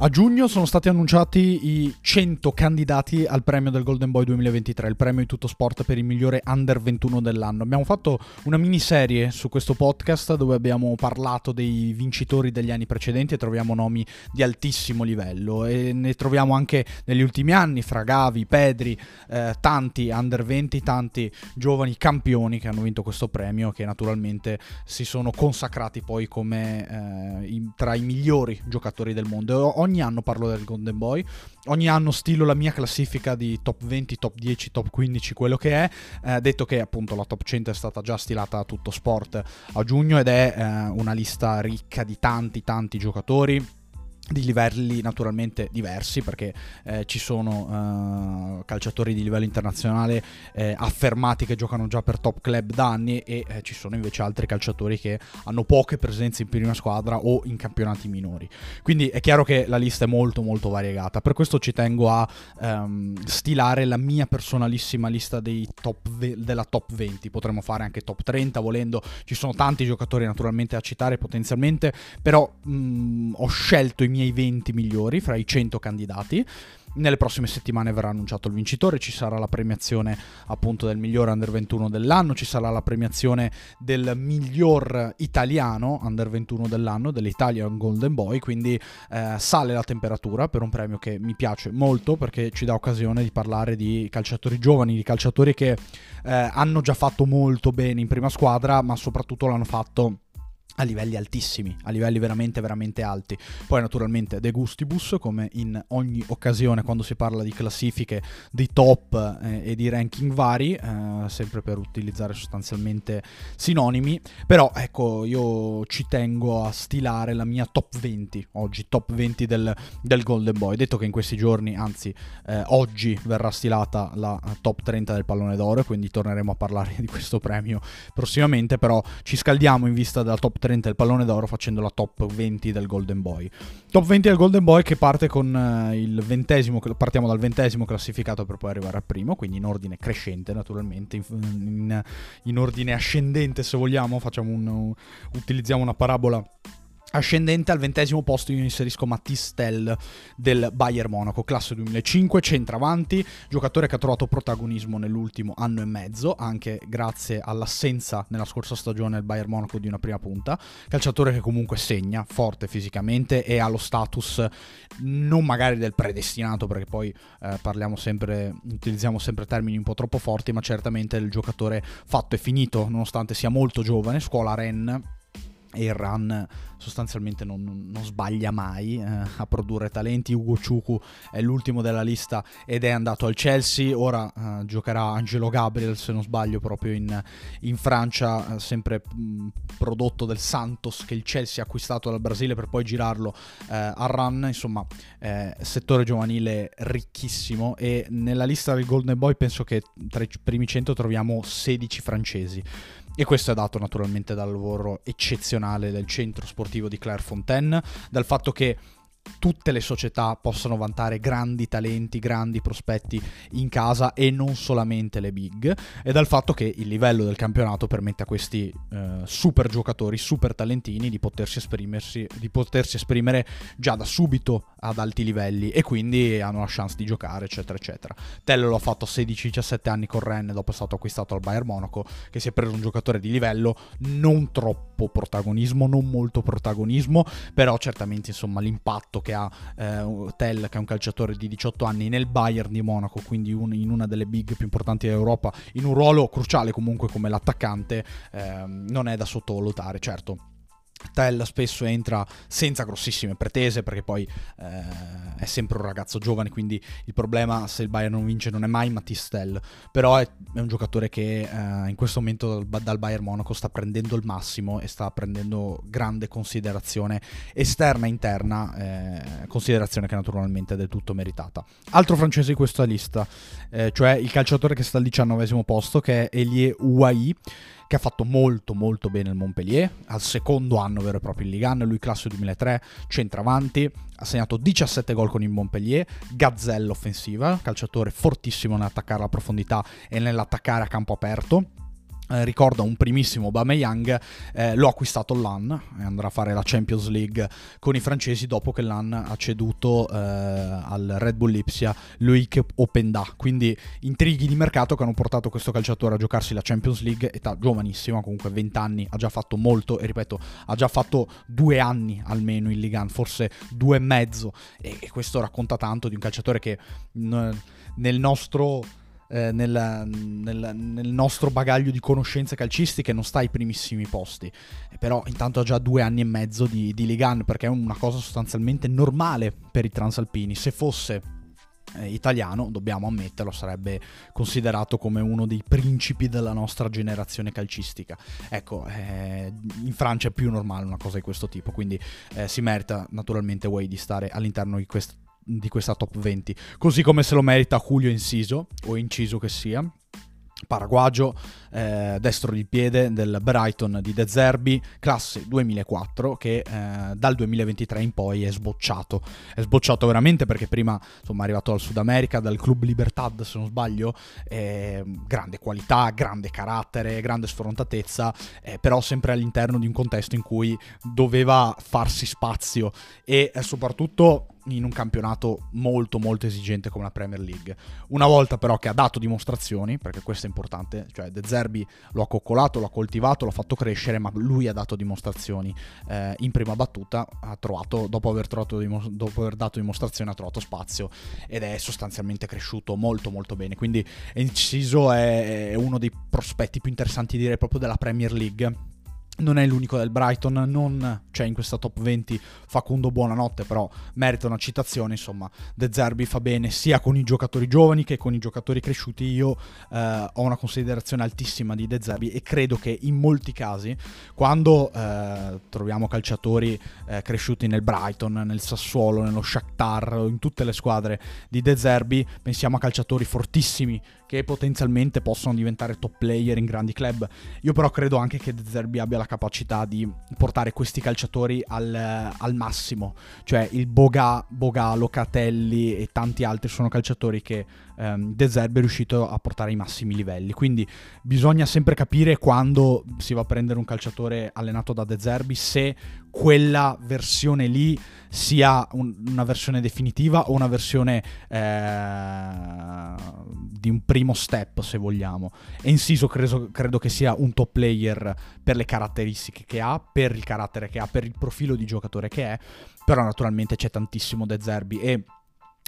A giugno sono stati annunciati i 100 candidati al premio del Golden Boy 2023, il premio di tutto sport per il migliore under 21 dell'anno. Abbiamo fatto una miniserie su questo podcast dove abbiamo parlato dei vincitori degli anni precedenti e troviamo nomi di altissimo livello e ne troviamo anche negli ultimi anni fra Gavi, Pedri, eh, tanti under 20, tanti giovani campioni che hanno vinto questo premio che naturalmente si sono consacrati poi come eh, tra i migliori giocatori del mondo ogni anno parlo del Golden Boy, ogni anno stilo la mia classifica di top 20, top 10, top 15, quello che è, eh, detto che appunto la top 100 è stata già stilata a tutto sport a giugno ed è eh, una lista ricca di tanti tanti giocatori di livelli naturalmente diversi perché eh, ci sono uh, calciatori di livello internazionale eh, affermati che giocano già per top club da anni e eh, ci sono invece altri calciatori che hanno poche presenze in prima squadra o in campionati minori. Quindi è chiaro che la lista è molto molto variegata. Per questo ci tengo a um, stilare la mia personalissima lista top ve- della top 20 potremmo fare anche top 30 volendo. Ci sono tanti giocatori naturalmente a citare potenzialmente però mh, mm, ho scelto i miei miei 20 migliori fra i 100 candidati. Nelle prossime settimane verrà annunciato il vincitore, ci sarà la premiazione appunto del miglior under 21 dell'anno, ci sarà la premiazione del miglior italiano under 21 dell'anno, dell'Italian Golden Boy, quindi eh, sale la temperatura per un premio che mi piace molto perché ci dà occasione di parlare di calciatori giovani, di calciatori che eh, hanno già fatto molto bene in prima squadra, ma soprattutto l'hanno fatto a livelli altissimi, a livelli veramente veramente alti. Poi naturalmente de gustibus, come in ogni occasione quando si parla di classifiche, di top eh, e di ranking vari, eh, sempre per utilizzare sostanzialmente sinonimi, però ecco io ci tengo a stilare la mia top 20 oggi, top 20 del, del Golden Boy, detto che in questi giorni, anzi eh, oggi verrà stilata la top 30 del pallone d'oro, quindi torneremo a parlare di questo premio prossimamente, però ci scaldiamo in vista della top 30 30 il pallone d'oro facendo la top 20 del Golden Boy. Top 20 del Golden Boy che parte con uh, il ventesimo, partiamo dal ventesimo classificato per poi arrivare al primo, quindi in ordine crescente naturalmente, in, in, in ordine ascendente se vogliamo, un, utilizziamo una parabola Ascendente al ventesimo posto io inserisco Mattistel del Bayern Monaco, classe 2005, centravanti, giocatore che ha trovato protagonismo nell'ultimo anno e mezzo, anche grazie all'assenza nella scorsa stagione del Bayern Monaco di una prima punta, calciatore che comunque segna, forte fisicamente e ha lo status non magari del predestinato, perché poi eh, parliamo sempre, utilizziamo sempre termini un po' troppo forti, ma certamente del giocatore fatto e finito, nonostante sia molto giovane, scuola Ren e il run sostanzialmente non, non sbaglia mai eh, a produrre talenti. Ugo Ciucu è l'ultimo della lista ed è andato al Chelsea. Ora eh, giocherà Angelo Gabriel, se non sbaglio, proprio in, in Francia, eh, sempre mh, prodotto del Santos che il Chelsea ha acquistato dal Brasile per poi girarlo eh, a Run. Insomma, eh, settore giovanile ricchissimo. E nella lista del Golden Boy penso che tra i primi 100 troviamo 16 francesi. E questo è dato naturalmente dal lavoro eccezionale del centro sportivo di Clairefontaine, dal fatto che tutte le società possano vantare grandi talenti, grandi prospetti in casa e non solamente le big, e dal fatto che il livello del campionato permette a questi eh, super giocatori, super talentini di potersi, di potersi esprimere già da subito ad alti livelli e quindi hanno la chance di giocare, eccetera, eccetera. Tello l'ha fatto a 16-17 anni con Rennes, dopo è stato acquistato al Bayern Monaco, che si è preso un giocatore di livello, non troppo protagonismo, non molto protagonismo, però certamente insomma l'impatto che ha eh, Tell, che è un calciatore di 18 anni, nel Bayern di Monaco, quindi un, in una delle big più importanti d'Europa, in un ruolo cruciale comunque come l'attaccante, eh, non è da sottovalutare, certo Tell spesso entra senza grossissime pretese perché poi eh, è sempre un ragazzo giovane quindi il problema se il Bayern non vince non è mai Mattis Tell. Però è, è un giocatore che eh, in questo momento dal, dal, Bayern Monaco sta prendendo il massimo e sta prendendo grande considerazione esterna e interna eh, considerazione che naturalmente è del tutto meritata. Altro francese di questa lista eh, cioè il calciatore che sta al diciannovesimo posto che è Elie Ouai che ha fatto molto molto bene il Montpellier, al secondo anno vero e proprio in Ligue 1, lui classe 2003, centravanti, ha segnato 17 gol con il Montpellier, gazzella offensiva, calciatore fortissimo nell'attaccare alla profondità e nell'attaccare a campo aperto, eh, ricorda un primissimo Bameyang, eh, l'ho acquistato l'AN e andrà a fare la Champions League con i francesi dopo che l'AN ha ceduto eh, al Red Bull Lipsia Loic Openda. Quindi intrighi di mercato che hanno portato questo calciatore a giocarsi la Champions League, età giovanissima, comunque 20 anni, ha già fatto molto e ripeto, ha già fatto due anni almeno in Ligan, forse due e mezzo e, e questo racconta tanto di un calciatore che n- nel nostro eh, nel, nel, nel, nostro bagaglio di conoscenze calcistiche non sta ai primissimi posti. Eh, però intanto ha già due anni e mezzo di, di Ligan perché è una cosa sostanzialmente normale per i transalpini. Se fosse eh, italiano, dobbiamo ammetterlo, sarebbe considerato come uno dei principi della nostra generazione calcistica. Ecco, eh, in Francia è più normale una cosa di questo tipo, quindi eh, si merita naturalmente Way di stare all'interno di questo di questa top 20, così come se lo merita Julio Inciso, o Inciso che sia, paraguagio, eh, destro di piede del Brighton di De Zerbi, classe 2004, che eh, dal 2023 in poi è sbocciato. È sbocciato veramente perché prima insomma, è arrivato dal Sud America, dal Club Libertad se non sbaglio, eh, grande qualità, grande carattere, grande sfrontatezza, eh, però sempre all'interno di un contesto in cui doveva farsi spazio. E eh, soprattutto in un campionato molto molto esigente come la Premier League. Una volta però che ha dato dimostrazioni, perché questo è importante, cioè De Zerbi lo ha coccolato, lo ha coltivato, l'ha fatto crescere, ma lui ha dato dimostrazioni eh, in prima battuta, ha trovato, dopo aver, trovato, dopo aver dato dimostrazioni, ha trovato spazio ed è sostanzialmente cresciuto molto molto bene. Quindi Inciso è uno dei prospetti più interessanti direi proprio della Premier League non è l'unico del Brighton, non c'è in questa top 20 Facundo Buonanotte, però merita una citazione, insomma, De Zerbi fa bene sia con i giocatori giovani che con i giocatori cresciuti, io eh, ho una considerazione altissima di De Zerbi e credo che in molti casi, quando eh, troviamo calciatori eh, cresciuti nel Brighton, nel Sassuolo, nello Shakhtar, in tutte le squadre di De Zerbi, pensiamo a calciatori fortissimi che potenzialmente possono diventare top player in grandi club. Io però credo anche che De Zerbi abbia la capacità di portare questi calciatori al, al massimo. Cioè il Boga, Boga, Locatelli e tanti altri sono calciatori che ehm, De Zerbi è riuscito a portare ai massimi livelli. Quindi bisogna sempre capire quando si va a prendere un calciatore allenato da De Zerbi se quella versione lì sia un, una versione definitiva o una versione eh, di un primo step, se vogliamo. E Inciso credo, credo che sia un top player per le caratteristiche che ha, per il carattere che ha, per il profilo di giocatore che è, però naturalmente c'è tantissimo De Zerbi e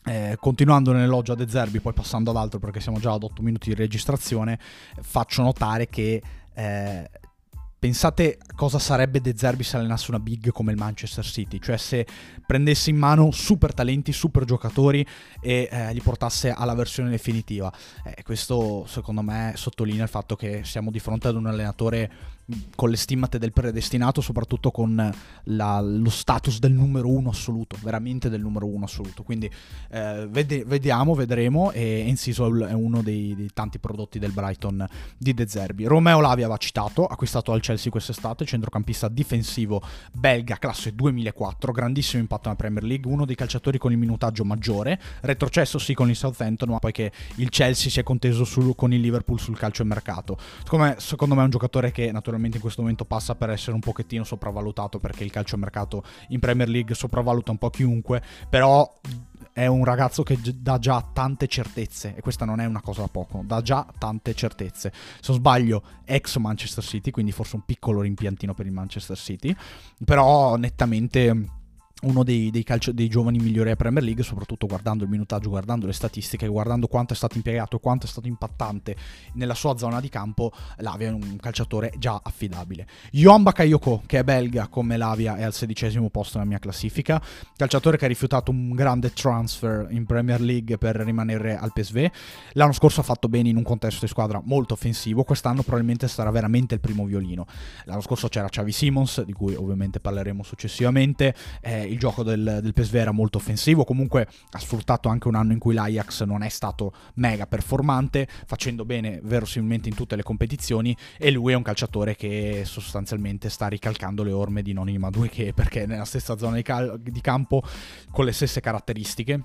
eh, continuando nell'elogio a De Zerbi, poi passando ad altro perché siamo già ad 8 minuti di registrazione, faccio notare che eh, Pensate cosa sarebbe De Zerbi se allenasse una big come il Manchester City, cioè se prendesse in mano super talenti, super giocatori e eh, li portasse alla versione definitiva. Eh, questo secondo me sottolinea il fatto che siamo di fronte ad un allenatore con le stimmate del predestinato, soprattutto con la, lo status del numero uno assoluto, veramente del numero uno assoluto. Quindi eh, vede, vediamo, vedremo. E Enciso è uno dei, dei, tanti prodotti del Brighton di De Zerbi. Romeo Lavia va citato, acquistato al Chelsea quest'estate, centrocampista difensivo belga, classe 2004, grandissimo impatto nella Premier League, uno dei calciatori con il minutaggio maggiore, retrocesso sì con il Southampton, ma poi che il Chelsea si è conteso sul, con il Liverpool sul calcio e mercato. Secondo secondo me è un giocatore che naturalmente probabilmente in questo momento passa per essere un pochettino sopravvalutato perché il calciomercato in Premier League sopravvaluta un po' chiunque, però è un ragazzo che dà già tante certezze e questa non è una cosa da poco, dà già tante certezze. Se non sbaglio, ex Manchester City, quindi forse un piccolo rimpiantino per il Manchester City, però nettamente uno dei, dei, calcio, dei, giovani migliori a Premier League, soprattutto guardando il minutaggio, guardando le statistiche, guardando quanto è stato impiegato quanto è stato impattante nella sua zona di campo, Lavia è un calciatore già affidabile. Johan Bakayoko, che è belga come Lavia, è al sedicesimo posto nella mia classifica, calciatore che ha rifiutato un grande transfer in Premier League per rimanere al PSV. L'anno scorso ha fatto bene in un contesto di squadra molto offensivo, quest'anno probabilmente sarà veramente il primo violino. L'anno scorso c'era Xavi Simons, di cui ovviamente parleremo successivamente. Eh, il gioco del, del PSV era molto offensivo, comunque ha sfruttato anche un anno in cui l'Ajax non è stato mega performante, facendo bene verosimilmente in tutte le competizioni e lui è un calciatore che sostanzialmente sta ricalcando le orme di Noni Madueke perché è nella stessa zona di, cal- di campo con le stesse caratteristiche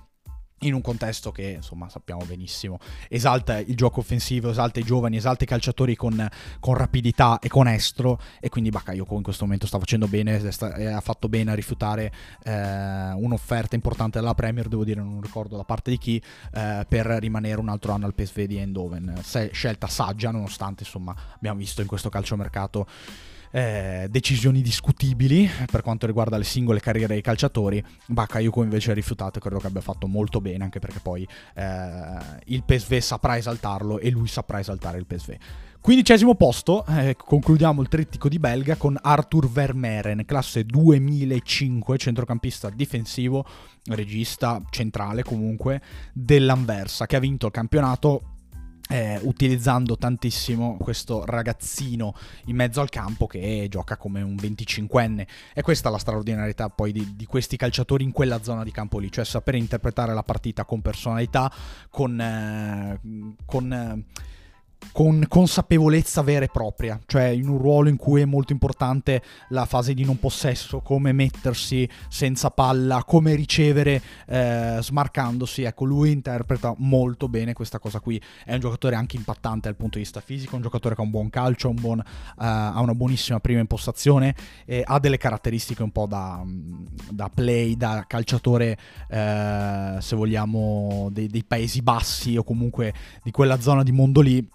in un contesto che insomma sappiamo benissimo esalta il gioco offensivo, esalta i giovani, esalta i calciatori con, con rapidità e con estro. E quindi Bakayoko in questo momento sta facendo bene, sta, ha fatto bene a rifiutare eh, un'offerta importante dalla Premier, devo dire non ricordo da parte di chi, eh, per rimanere un altro anno al PSV di Eindhoven, scelta saggia nonostante insomma abbiamo visto in questo calciomercato eh, decisioni discutibili per quanto riguarda le singole carriere dei calciatori. Bakayuko invece ha rifiutato e credo che abbia fatto molto bene, anche perché poi eh, il PSV saprà esaltarlo e lui saprà esaltare il PSV. Quindicesimo posto, eh, concludiamo il trittico di Belga con Arthur Vermeeren, classe 2005, centrocampista difensivo, regista centrale comunque, dell'Anversa, che ha vinto il campionato eh, utilizzando tantissimo questo ragazzino in mezzo al campo che gioca come un 25enne e questa è la straordinarietà poi di, di, questi calciatori in quella zona di campo lì cioè sapere interpretare la partita con personalità con, eh, con eh, con consapevolezza vera e propria, cioè in un ruolo in cui è molto importante la fase di non possesso, come mettersi senza palla, come ricevere eh, smarcandosi. Ecco, lui interpreta molto bene questa cosa qui. È un giocatore anche impattante dal punto di vista fisico, un giocatore che ha un buon calcio, un buon, uh, ha una buonissima prima impostazione, e ha delle caratteristiche un po' da, da play, da calciatore, eh, se vogliamo, dei, dei Paesi Bassi o comunque di quella zona di mondo lì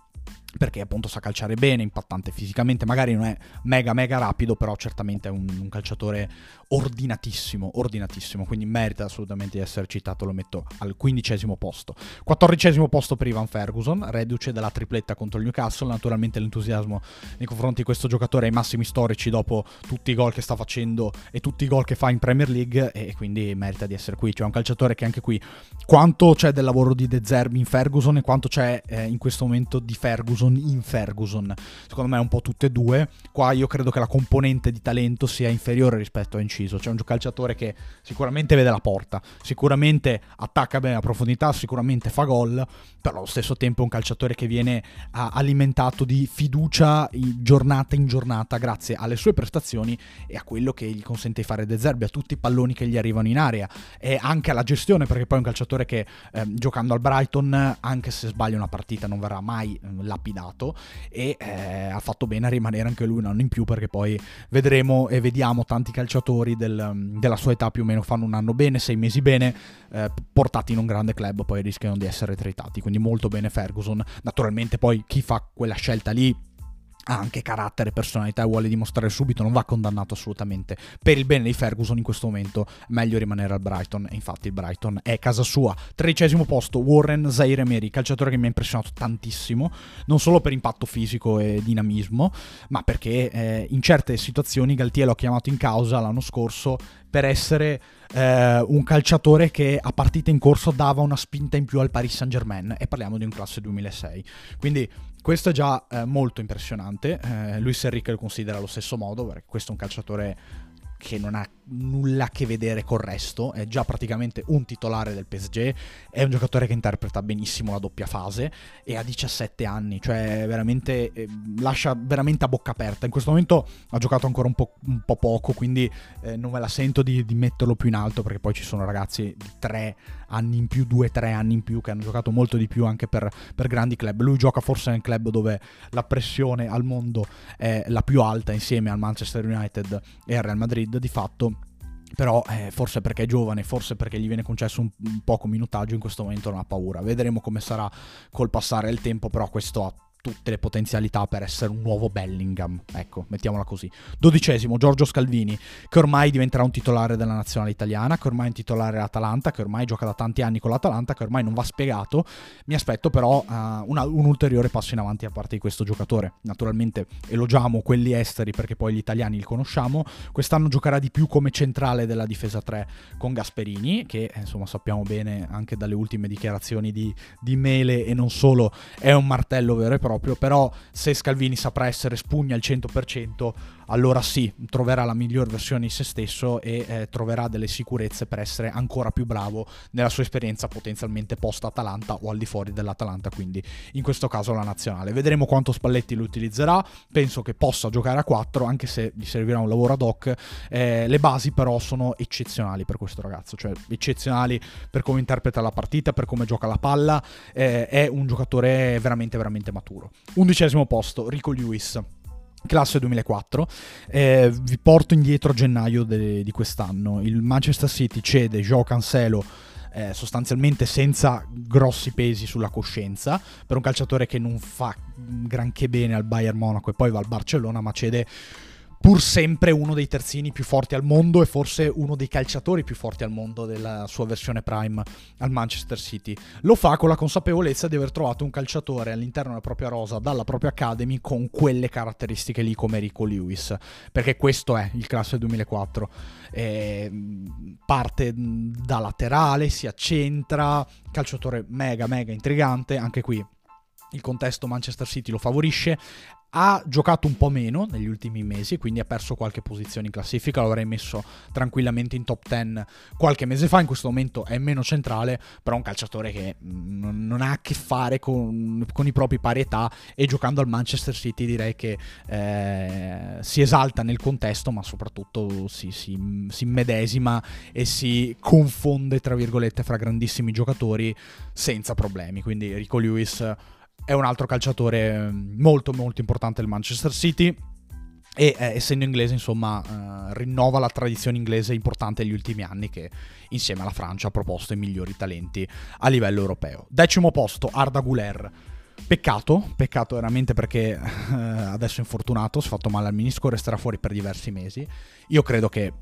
perché appunto sa calciare bene, impattante fisicamente, magari non è mega mega rapido, però certamente è un, un, calciatore ordinatissimo, ordinatissimo, quindi merita assolutamente di essere citato, lo metto al quindicesimo posto. Quattordicesimo posto per Ivan Ferguson, reduce dalla tripletta contro il Newcastle, naturalmente l'entusiasmo nei confronti di questo giocatore ai massimi storici dopo tutti i gol che sta facendo e tutti i gol che fa in Premier League e quindi merita di essere qui, cioè un calciatore che anche qui quanto c'è del lavoro di De Zerbi in Ferguson e quanto c'è eh, in questo momento di Ferguson in Ferguson. Secondo me è un po' tutte e due. Qua io credo che la componente di talento sia inferiore rispetto a Inciso. C'è un calciatore che sicuramente vede la porta, sicuramente attacca bene la profondità, sicuramente fa gol, però allo stesso tempo è un calciatore che viene alimentato di fiducia giornata in giornata grazie alle sue prestazioni e a quello che gli consente di fare De Zerbi, a tutti i palloni che gli arrivano in area e anche alla gestione perché poi è un calciatore che eh, giocando al Brighton anche se sbaglia una partita non verrà mai eh, lapidato lapidato e eh, ha fatto bene a rimanere anche lui un anno in più perché poi vedremo e vediamo tanti calciatori del, della sua età più o meno fanno un anno bene, sei mesi bene, eh, portati in un grande club poi rischiano di essere tritati, quindi molto bene Ferguson. Naturalmente poi chi fa quella scelta lì ha anche carattere, personalità e vuole dimostrare subito, non va condannato assolutamente. Per il bene di Ferguson in questo momento meglio rimanere al Brighton e infatti il Brighton è casa sua. Tredicesimo posto Warren Zaire Emery, calciatore che mi ha impressionato tantissimo, non solo per impatto fisico e dinamismo, ma perché eh, in certe situazioni Galtier l'ho chiamato in causa l'anno scorso per essere eh, un calciatore che a partita in corso dava una spinta in più al Paris Saint Germain e parliamo di un classe 2006. Quindi questo è già eh, molto impressionante. Eh, Luis Enrique lo considera allo stesso modo, perché questo è un calciatore che non ha nulla a che vedere col resto, è già praticamente un titolare del PSG, è un giocatore che interpreta benissimo la doppia fase e ha 17 anni, cioè veramente eh, lascia veramente a bocca aperta. In questo momento ha giocato ancora un po', un po poco, quindi eh, non me la sento di, di, metterlo più in alto perché poi ci sono ragazzi di 3 anni in più, 2-3 anni in più che hanno giocato molto di più anche per, per grandi club. Lui gioca forse nel club dove la pressione al mondo è la più alta insieme al Manchester United e al Real Madrid di fatto però eh, forse perché è giovane, forse perché gli viene concesso un, un poco minutaggio, in questo momento non ha paura. Vedremo come sarà col passare del tempo, però questo ha tutte le potenzialità per essere un nuovo Bellingham. Ecco, mettiamola così. Dodicesimo, Giorgio Scalvini, che ormai diventerà un titolare della nazionale italiana, che ormai è un titolare dell'Atalanta, che ormai gioca da tanti anni con l'Atalanta, che ormai non va spiegato. Mi aspetto però uh, una, un ulteriore passo in avanti da parte di questo giocatore. Naturalmente elogiamo quelli esteri perché poi gli italiani li conosciamo. Quest'anno giocherà di più come centrale della difesa 3 con Gasperini, che insomma sappiamo bene anche dalle ultime dichiarazioni di, di Mele e non solo, è un martello vero e proprio proprio, però se Scalvini saprà essere spugna al 100%, allora sì, troverà la miglior versione di se stesso e eh, troverà delle sicurezze per essere ancora più bravo nella sua esperienza potenzialmente post-Atalanta o al di fuori dell'Atalanta, quindi in questo caso la nazionale. Vedremo quanto Spalletti lo utilizzerà, penso che possa giocare a 4, anche se gli servirà un lavoro ad hoc. Eh, le basi però sono eccezionali per questo ragazzo, cioè eccezionali per come interpreta la partita, per come gioca la palla, eh, è un giocatore veramente veramente maturo. Undicesimo posto, Rico Lewis classe 2004. Eh, vi porto indietro a gennaio de- di quest'anno. Il Manchester City cede Joe Cancelo. Eh, sostanzialmente senza grossi pesi sulla coscienza per un calciatore che non fa granché bene al Bayern Monaco e poi va al Barcellona ma cede pur sempre uno dei terzini più forti al mondo e forse uno dei calciatori più forti al mondo della sua versione prime al Manchester City. Lo fa con la consapevolezza di aver trovato un calciatore all'interno della propria rosa, dalla propria academy, con quelle caratteristiche lì come Rico Lewis, perché questo è il classe 2004. Eh, parte da laterale, si accentra, calciatore mega mega intrigante, anche qui il contesto Manchester City lo favorisce, ha giocato un po' meno negli ultimi mesi, quindi ha perso qualche posizione in classifica, l'avrei messo tranquillamente in top 10 qualche mese fa, in questo momento è meno centrale, però è un calciatore che non ha a che fare con, con i propri parietà e giocando al Manchester City direi che eh, si esalta nel contesto, ma soprattutto si, si, si medesima e si confonde, tra virgolette, fra grandissimi giocatori senza problemi, quindi Rico Lewis è un altro calciatore mm, molto molto importante del Manchester City e eh, essendo inglese insomma eh, rinnova la tradizione inglese importante degli ultimi anni che insieme alla Francia ha proposto i migliori talenti a livello europeo. Decimo posto Arda Guler. Peccato, peccato veramente perché eh, adesso è infortunato, si è fatto male al menisco, resterà fuori per diversi mesi. Io credo che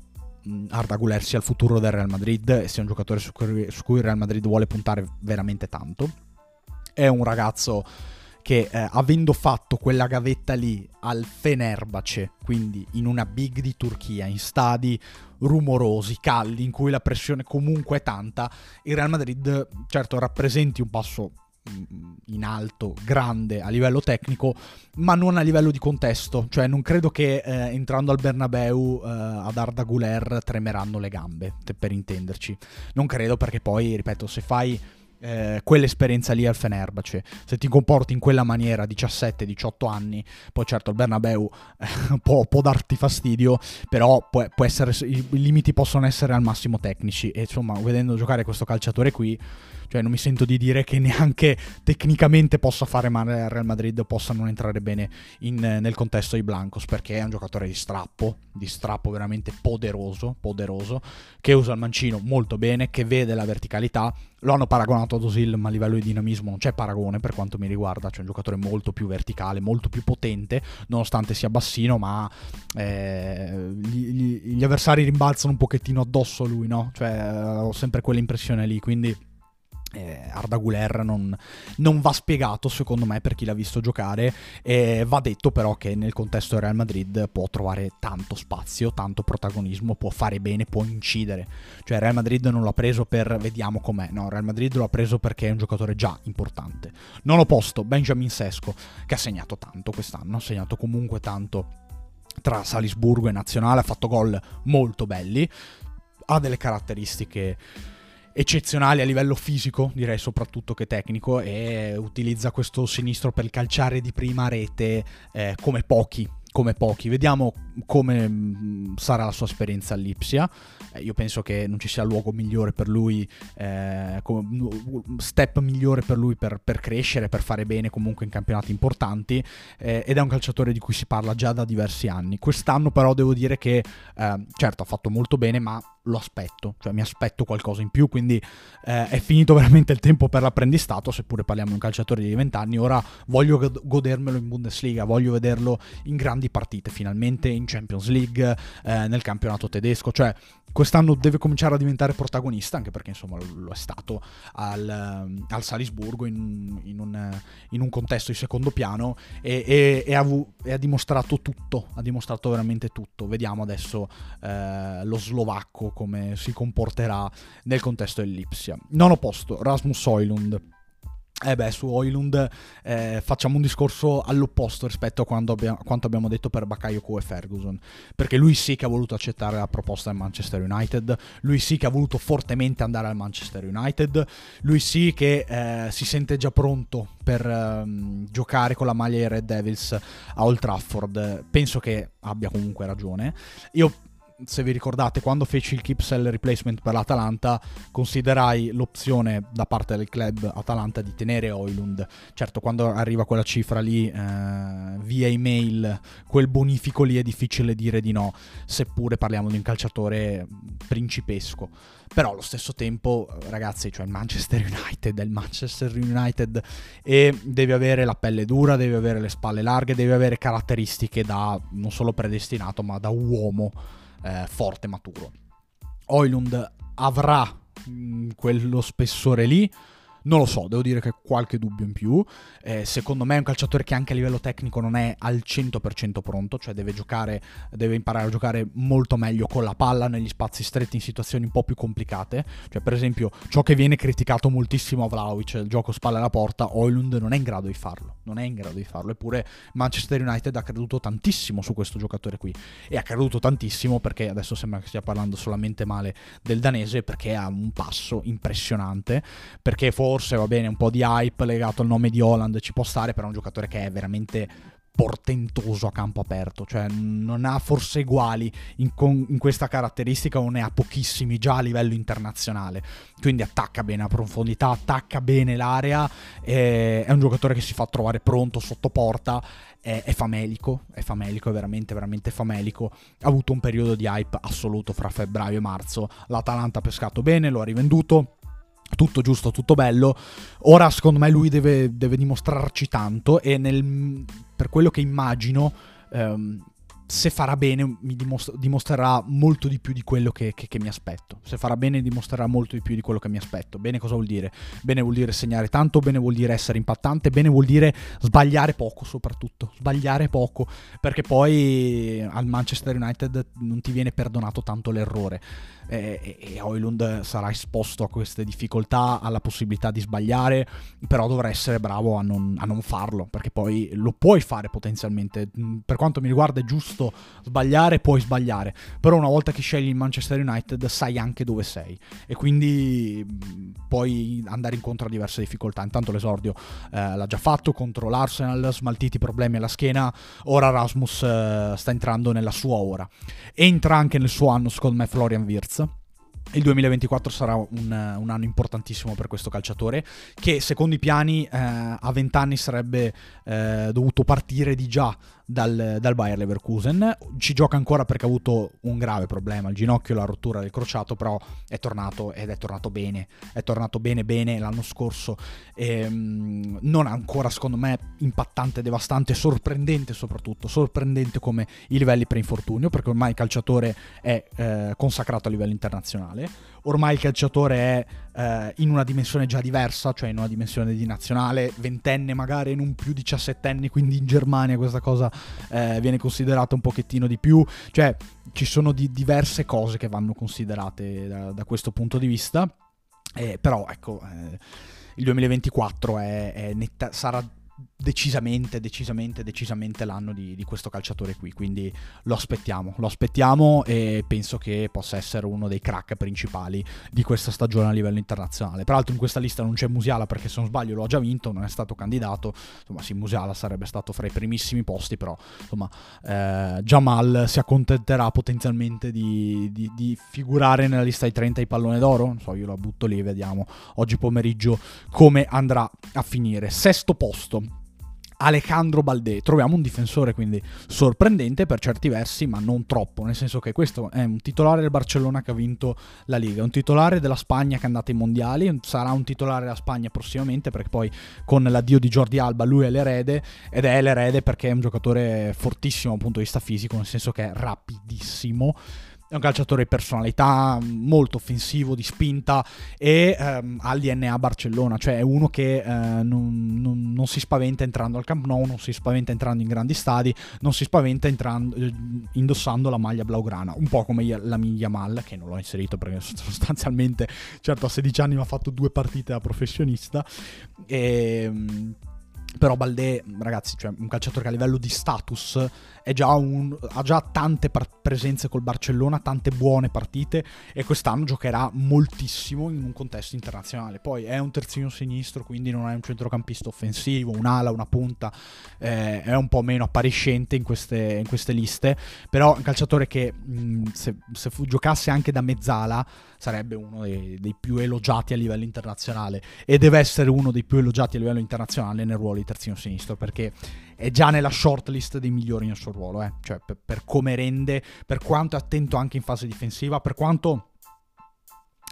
mm, Arda Guler sia il futuro del Real Madrid e sia un giocatore su cui, su cui il Real Madrid vuole puntare veramente tanto è un ragazzo che eh, avendo fatto quella gavetta lì al Fenerbahce, quindi in una big di Turchia, in stadi rumorosi, caldi, in cui la pressione comunque è tanta, il Real Madrid certo rappresenti un passo mm, in alto, grande a livello tecnico, ma non a livello di contesto. Cioè, non credo che eh, entrando al Bernabeu eh, ad Arda Guler tremeranno le gambe, per intenderci. Non credo perché poi, ripeto, se fai eh, quell'esperienza lì al Fenerbahce. Se ti comporti in quella maniera, 17-18 anni, poi certo il Bernabeu eh, può, può, darti fastidio, però può, può essere, i limiti possono essere al massimo tecnici e insomma vedendo giocare questo calciatore qui cioè non mi sento di dire che neanche tecnicamente possa fare male al Real Madrid, possa non entrare bene in, nel contesto dei Blancos, perché è un giocatore di strappo, di strappo veramente poderoso, poderoso, che usa il mancino molto bene, che vede la verticalità. Lo hanno paragonato ad Osil, ma a livello di dinamismo non c'è paragone per quanto mi riguarda. C'è un giocatore molto più verticale, molto più potente, nonostante sia bassino, ma eh, gli, gli, avversari rimbalzano un pochettino addosso a lui, no? Cioè ho sempre quell'impressione lì, quindi eh, Arda Guler non, non, va spiegato secondo me per chi l'ha visto giocare. E va detto però che nel contesto del Real Madrid può trovare tanto spazio, tanto protagonismo, può fare bene, può incidere. Cioè Real Madrid non l'ha preso per vediamo com'è no, Real Madrid l'ha preso perché è un giocatore già importante. Non ho posto Benjamin Sesco che ha segnato tanto quest'anno ha segnato comunque tanto tra Salisburgo e Nazionale ha fatto gol molto belli ha delle caratteristiche eccezionali a livello fisico, direi soprattutto che tecnico, e utilizza questo sinistro per calciare di prima rete eh, come pochi come pochi. Vediamo come mm, sarà la sua esperienza all'Ipsia. Eh, io penso che non ci sia luogo migliore per lui, eh, step migliore per lui per, per, crescere, per fare bene comunque in campionati importanti. Eh, ed è un calciatore di cui si parla già da diversi anni. Quest'anno, però, devo dire che eh, certo ha fatto molto bene, ma lo aspetto, cioè mi aspetto qualcosa in più, quindi eh, è finito veramente il tempo per l'apprendistato, seppure parliamo di un calciatore di 20 anni, ora voglio godermelo in Bundesliga, voglio vederlo in grandi partite, finalmente in Champions League, eh, nel campionato tedesco, cioè quest'anno deve cominciare a diventare protagonista, anche perché insomma lo è stato al, ehm, al Salisburgo in, in, un, in, un, contesto di secondo piano e, e, e, ha, e, ha, dimostrato tutto, ha dimostrato veramente tutto. Vediamo adesso eh, lo slovacco come si comporterà nel contesto dell'Ipsia. Nono posto, Rasmus Oilund Eh beh, su Oilund eh, facciamo un discorso all'opposto rispetto a abbiamo, quanto abbiamo detto per Bakayoko e Ferguson, perché lui sì che ha voluto accettare la proposta del Manchester United, lui sì che ha voluto fortemente andare al Manchester United, lui sì che eh, si sente già pronto per ehm, giocare con la maglia dei Red Devils a Old Trafford, penso che abbia comunque ragione. Io se vi ricordate, quando feci il keep sell replacement per l'Atalanta, considerai l'opzione da parte del club Atalanta di tenere Oilund. Certo, quando arriva quella cifra lì, eh, via email, quel bonifico lì è difficile dire di no, seppure parliamo di un calciatore principesco. Però allo stesso tempo, ragazzi, cioè il Manchester United è il Manchester United e deve avere la pelle dura, deve avere le spalle larghe, deve avere caratteristiche da non solo predestinato, ma da uomo eh, forte, maturo. Oilund avrà mh, mm, quello spessore lì, non lo so, devo dire che qualche dubbio in più. Eh, secondo me è un calciatore che anche a livello tecnico non è al 100% pronto, cioè deve giocare, deve imparare a giocare molto meglio con la palla negli spazi stretti in situazioni un po' più complicate. Cioè, per esempio, ciò che viene criticato moltissimo a Vlaovic, il gioco spalle alla porta, Oilund non è in grado di farlo. Non è in grado di farlo. Eppure Manchester United ha creduto tantissimo su questo giocatore qui. E ha creduto tantissimo perché adesso sembra che stia parlando solamente male del danese, perché ha un passo impressionante. Perché forse forse va bene un po' di hype legato al nome di Holland ci può stare, però è un giocatore che è veramente portentoso a campo aperto, cioè non ha forse uguali in, con, in, questa caratteristica o ne ha pochissimi già a livello internazionale, quindi attacca bene a profondità, attacca bene l'area, è un giocatore che si fa trovare pronto sotto porta, è, è famelico, è famelico, è veramente veramente famelico, ha avuto un periodo di hype assoluto fra febbraio e marzo, l'Atalanta ha pescato bene, lo ha rivenduto, tutto giusto, tutto bello. Ora secondo me lui deve, deve dimostrarci tanto e nel, per quello che immagino ehm, se farà bene mi dimostra- dimostrerà molto di più di quello che, che, che, mi aspetto. Se farà bene dimostrerà molto di più di quello che mi aspetto. Bene cosa vuol dire? Bene vuol dire segnare tanto, bene vuol dire essere impattante, bene vuol dire sbagliare poco soprattutto. Sbagliare poco, perché poi al Manchester United non ti viene perdonato tanto l'errore. E, e Oilund sarà esposto a queste difficoltà, alla possibilità di sbagliare, però dovrà essere bravo a non, a non farlo, perché poi lo puoi fare potenzialmente. Per quanto mi riguarda è giusto giusto sbagliare, puoi sbagliare, però una volta che scegli il Manchester United sai anche dove sei e quindi mm, puoi andare incontro a diverse difficoltà. Intanto l'esordio eh, l'ha già fatto contro l'Arsenal, smaltiti problemi alla schiena, ora Rasmus eh, sta entrando nella sua ora. Entra anche nel suo anno secondo me Florian Wirtz il 2024 sarà un, un, anno importantissimo per questo calciatore che secondo i piani eh, a 20 anni sarebbe eh, dovuto partire di già dal, dal, Bayer Leverkusen. Ci gioca ancora perché ha avuto un grave problema, il ginocchio, la rottura del crociato, però è tornato ed è tornato bene. È tornato bene bene l'anno scorso. E, um, non ancora, secondo me, impattante, devastante, sorprendente soprattutto. Sorprendente come i livelli pre-infortunio, perché ormai il calciatore è eh, consacrato a livello internazionale ormai il calciatore è eh, in una dimensione già diversa, cioè in una dimensione di nazionale, ventenne magari, non più diciassettenni, quindi in Germania questa cosa eh, viene considerata un pochettino di più, cioè ci sono di diverse cose che vanno considerate da, da questo punto di vista, eh, però ecco... Eh, il 2024 è, è netta, sarà decisamente, decisamente, decisamente l'anno di, di, questo calciatore qui. Quindi lo aspettiamo, lo aspettiamo e penso che possa essere uno dei crack principali di questa stagione a livello internazionale. Peraltro in questa lista non c'è Musiala perché se non sbaglio lo ha già vinto, non è stato candidato. Insomma, sì, Musiala sarebbe stato fra i primissimi posti, però insomma, eh, Jamal si accontenterà potenzialmente di, di, di, figurare nella lista dei 30 di pallone d'oro. Non so, io la butto lì, vediamo oggi pomeriggio come andrà a finire. Sesto posto Alejandro Baldé. Troviamo un difensore quindi sorprendente per certi versi, ma non troppo, nel senso che questo è un titolare del Barcellona che ha vinto la Liga, un titolare della Spagna che è andato ai mondiali, sarà un titolare della Spagna prossimamente perché poi con l'addio di Jordi Alba lui è l'erede ed è l'erede perché è un giocatore fortissimo dal punto di vista fisico, nel senso che è rapidissimo è un calciatore di personalità, molto offensivo, di spinta e ehm, ha DNA Barcellona, cioè è uno che eh, non, non, non, si spaventa entrando al Camp Nou, non si spaventa entrando in grandi stadi, non si spaventa entrando, eh, indossando la maglia blaugrana, un po' come la mia Mal, che non l'ho inserito perché sostanzialmente, certo a 16 anni mi ha fatto due partite da professionista e ehm, però Baldé, ragazzi, cioè un calciatore che a livello di status già un, ha già tante par- presenze col Barcellona, tante buone partite e quest'anno giocherà moltissimo in un contesto internazionale. Poi è un terzino sinistro, quindi non è un centrocampista offensivo, un'ala, una punta, eh, è un po' meno appariscente in queste, in queste liste, però è un calciatore che mh, se, se fu, giocasse anche da mezzala sarebbe uno dei, dei, più elogiati a livello internazionale e deve essere uno dei più elogiati a livello internazionale nel ruolo di terzino sinistro perché è già nella shortlist dei migliori nel suo ruolo, eh? cioè per, per come rende, per quanto è attento anche in fase difensiva, per quanto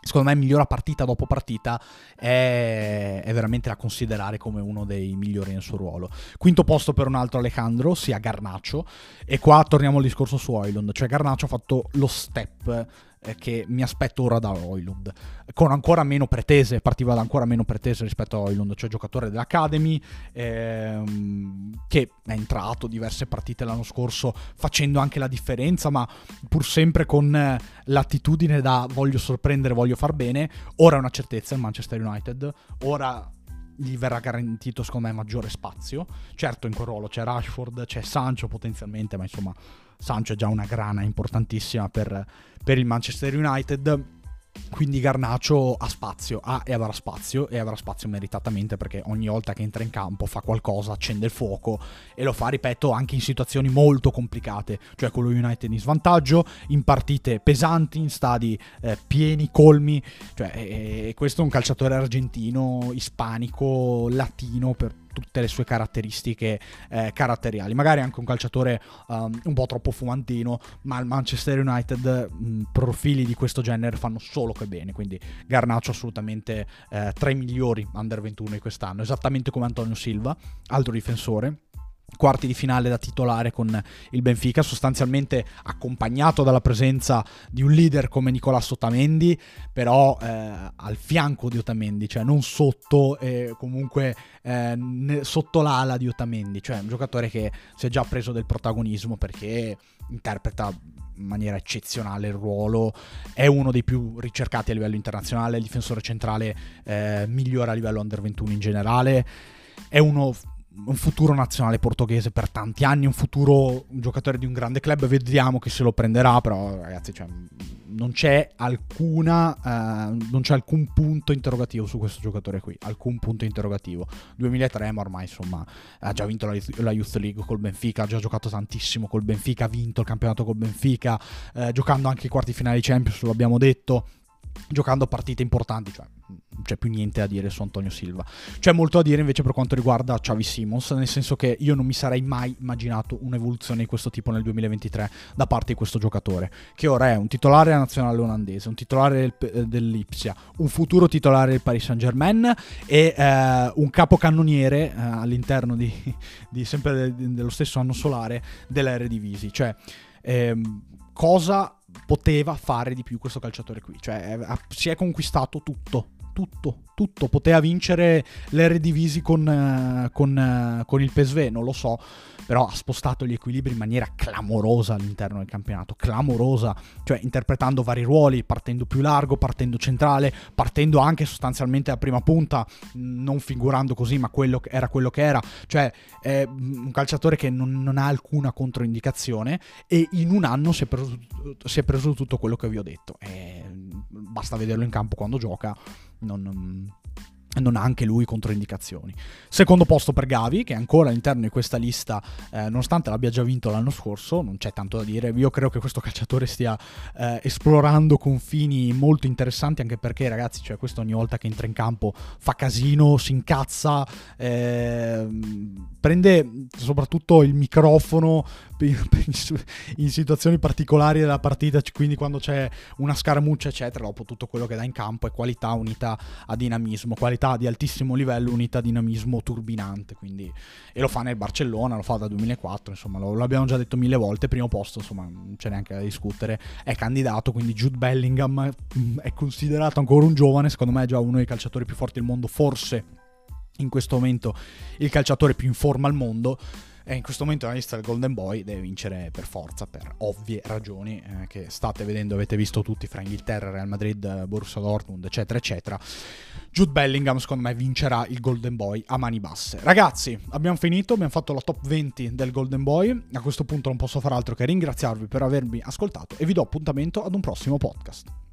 secondo me migliora partita dopo partita, è, è, veramente da considerare come uno dei migliori nel suo ruolo. Quinto posto per un altro Alejandro, sia Garnaccio, e qua torniamo al discorso su Oilund, cioè Garnaccio ha fatto lo step che mi aspetto ora da Oilund, con ancora meno pretese, partiva da ancora meno pretese rispetto a Oilund, cioè giocatore dell'Academy, ehm, che è entrato diverse partite l'anno scorso facendo anche la differenza, ma pur sempre con eh, l'attitudine da voglio sorprendere, voglio far bene, ora è una certezza il Manchester United, ora gli verrà garantito secondo me maggiore spazio. Certo in quel ruolo c'è Rashford, c'è Sancho potenzialmente, ma insomma Sancho è già una grana importantissima per, per il Manchester United. Quindi Garnacio ha spazio, ha e avrà spazio e avrà spazio meritatamente perché ogni volta che entra in campo fa qualcosa, accende il fuoco e lo fa, ripeto, anche in situazioni molto complicate, cioè con lo United in svantaggio, in partite pesanti, in stadi eh, pieni, colmi, cioè e, e questo è un calciatore argentino, ispanico, latino per tutte le sue caratteristiche eh, caratteriali. Magari anche un calciatore um, un po' troppo fumantino, ma il Manchester United mh, profili di questo genere fanno solo che bene. Quindi Garnaccio assolutamente eh, tra i migliori under 21 di quest'anno, esattamente come Antonio Silva, altro difensore quarti di finale da titolare con il Benfica, sostanzialmente accompagnato dalla presenza di un leader come Nicolas Otamendi, però eh, al fianco di Otamendi, cioè non sotto, eh, comunque eh, sotto l'ala di Otamendi, cioè un giocatore che si è già preso del protagonismo perché interpreta in maniera eccezionale il ruolo, è uno dei più ricercati a livello internazionale, il difensore centrale eh, migliore a livello under 21 in generale, è uno un futuro nazionale portoghese per tanti anni, un futuro un giocatore di un grande club, vediamo che se lo prenderà, però ragazzi cioè, non c'è alcuna eh, non c'è alcun punto interrogativo su questo giocatore qui, alcun punto interrogativo. 2003 ma ormai insomma ha già vinto la, Youth League col Benfica, ha già giocato tantissimo col Benfica, ha vinto il campionato col Benfica, eh, giocando anche i quarti finali Champions, lo abbiamo detto giocando partite importanti, cioè non c'è più niente da dire su Antonio Silva. C'è molto da dire invece per quanto riguarda Xavi Simons, nel senso che io non mi sarei mai immaginato un'evoluzione di questo tipo nel 2023 da parte di questo giocatore, che ora è un titolare nazionale olandese, un titolare del, eh, dell'Ipsia, un futuro titolare del Paris Saint Germain e eh, un capocannoniere eh, all'interno di, di sempre de, dello stesso anno solare della Eredivisie. Cioè, ehm, cosa poteva fare di più questo calciatore qui. Cioè, si è conquistato tutto. Tutto, tutto. Poteva vincere l'Eredivisie con, eh, con, eh, con il PSV, non lo so però ha spostato gli equilibri in maniera clamorosa all'interno del campionato, clamorosa, cioè interpretando vari ruoli, partendo più largo, partendo centrale, partendo anche sostanzialmente a prima punta, non figurando così, ma quello era quello che era, cioè è un calciatore che non, non ha alcuna controindicazione e in un anno si è preso, si è preso tutto quello che vi ho detto. E basta vederlo in campo quando gioca. Non, non, ha anche lui controindicazioni. Secondo posto per Gavi, che è ancora all'interno di questa lista, eh, nonostante l'abbia già vinto l'anno scorso, non c'è tanto da dire. Io credo che questo calciatore stia eh, esplorando confini molto interessanti, anche perché, ragazzi, cioè, questo ogni volta che entra in campo fa casino, si incazza, eh, prende soprattutto il microfono in situazioni particolari della partita, quindi quando c'è una scaramuccia, eccetera, dopo tutto quello che dà in campo è qualità unita a dinamismo, qualità mentalità di altissimo livello unita a dinamismo turbinante, quindi, e lo fa nel Barcellona, lo fa da 2004, insomma lo, l'abbiamo già detto mille volte, primo posto, insomma non c'è neanche da discutere, è candidato, quindi Jude Bellingham mm, è considerato ancora un giovane, secondo me è già uno dei calciatori più forti del mondo, forse in questo momento il calciatore più in forma al mondo e in questo momento la lista del Golden Boy deve vincere per forza, per ovvie ragioni eh, che state vedendo, avete visto tutti fra Inghilterra, Real Madrid, Borussia Dortmund, eccetera, eccetera. Jude Bellingham, secondo me, vincerà il Golden Boy a mani basse. Ragazzi, abbiamo finito, abbiamo fatto la top 20 del Golden Boy. A questo punto non posso fare altro che ringraziarvi per avermi ascoltato e vi do appuntamento ad un prossimo podcast.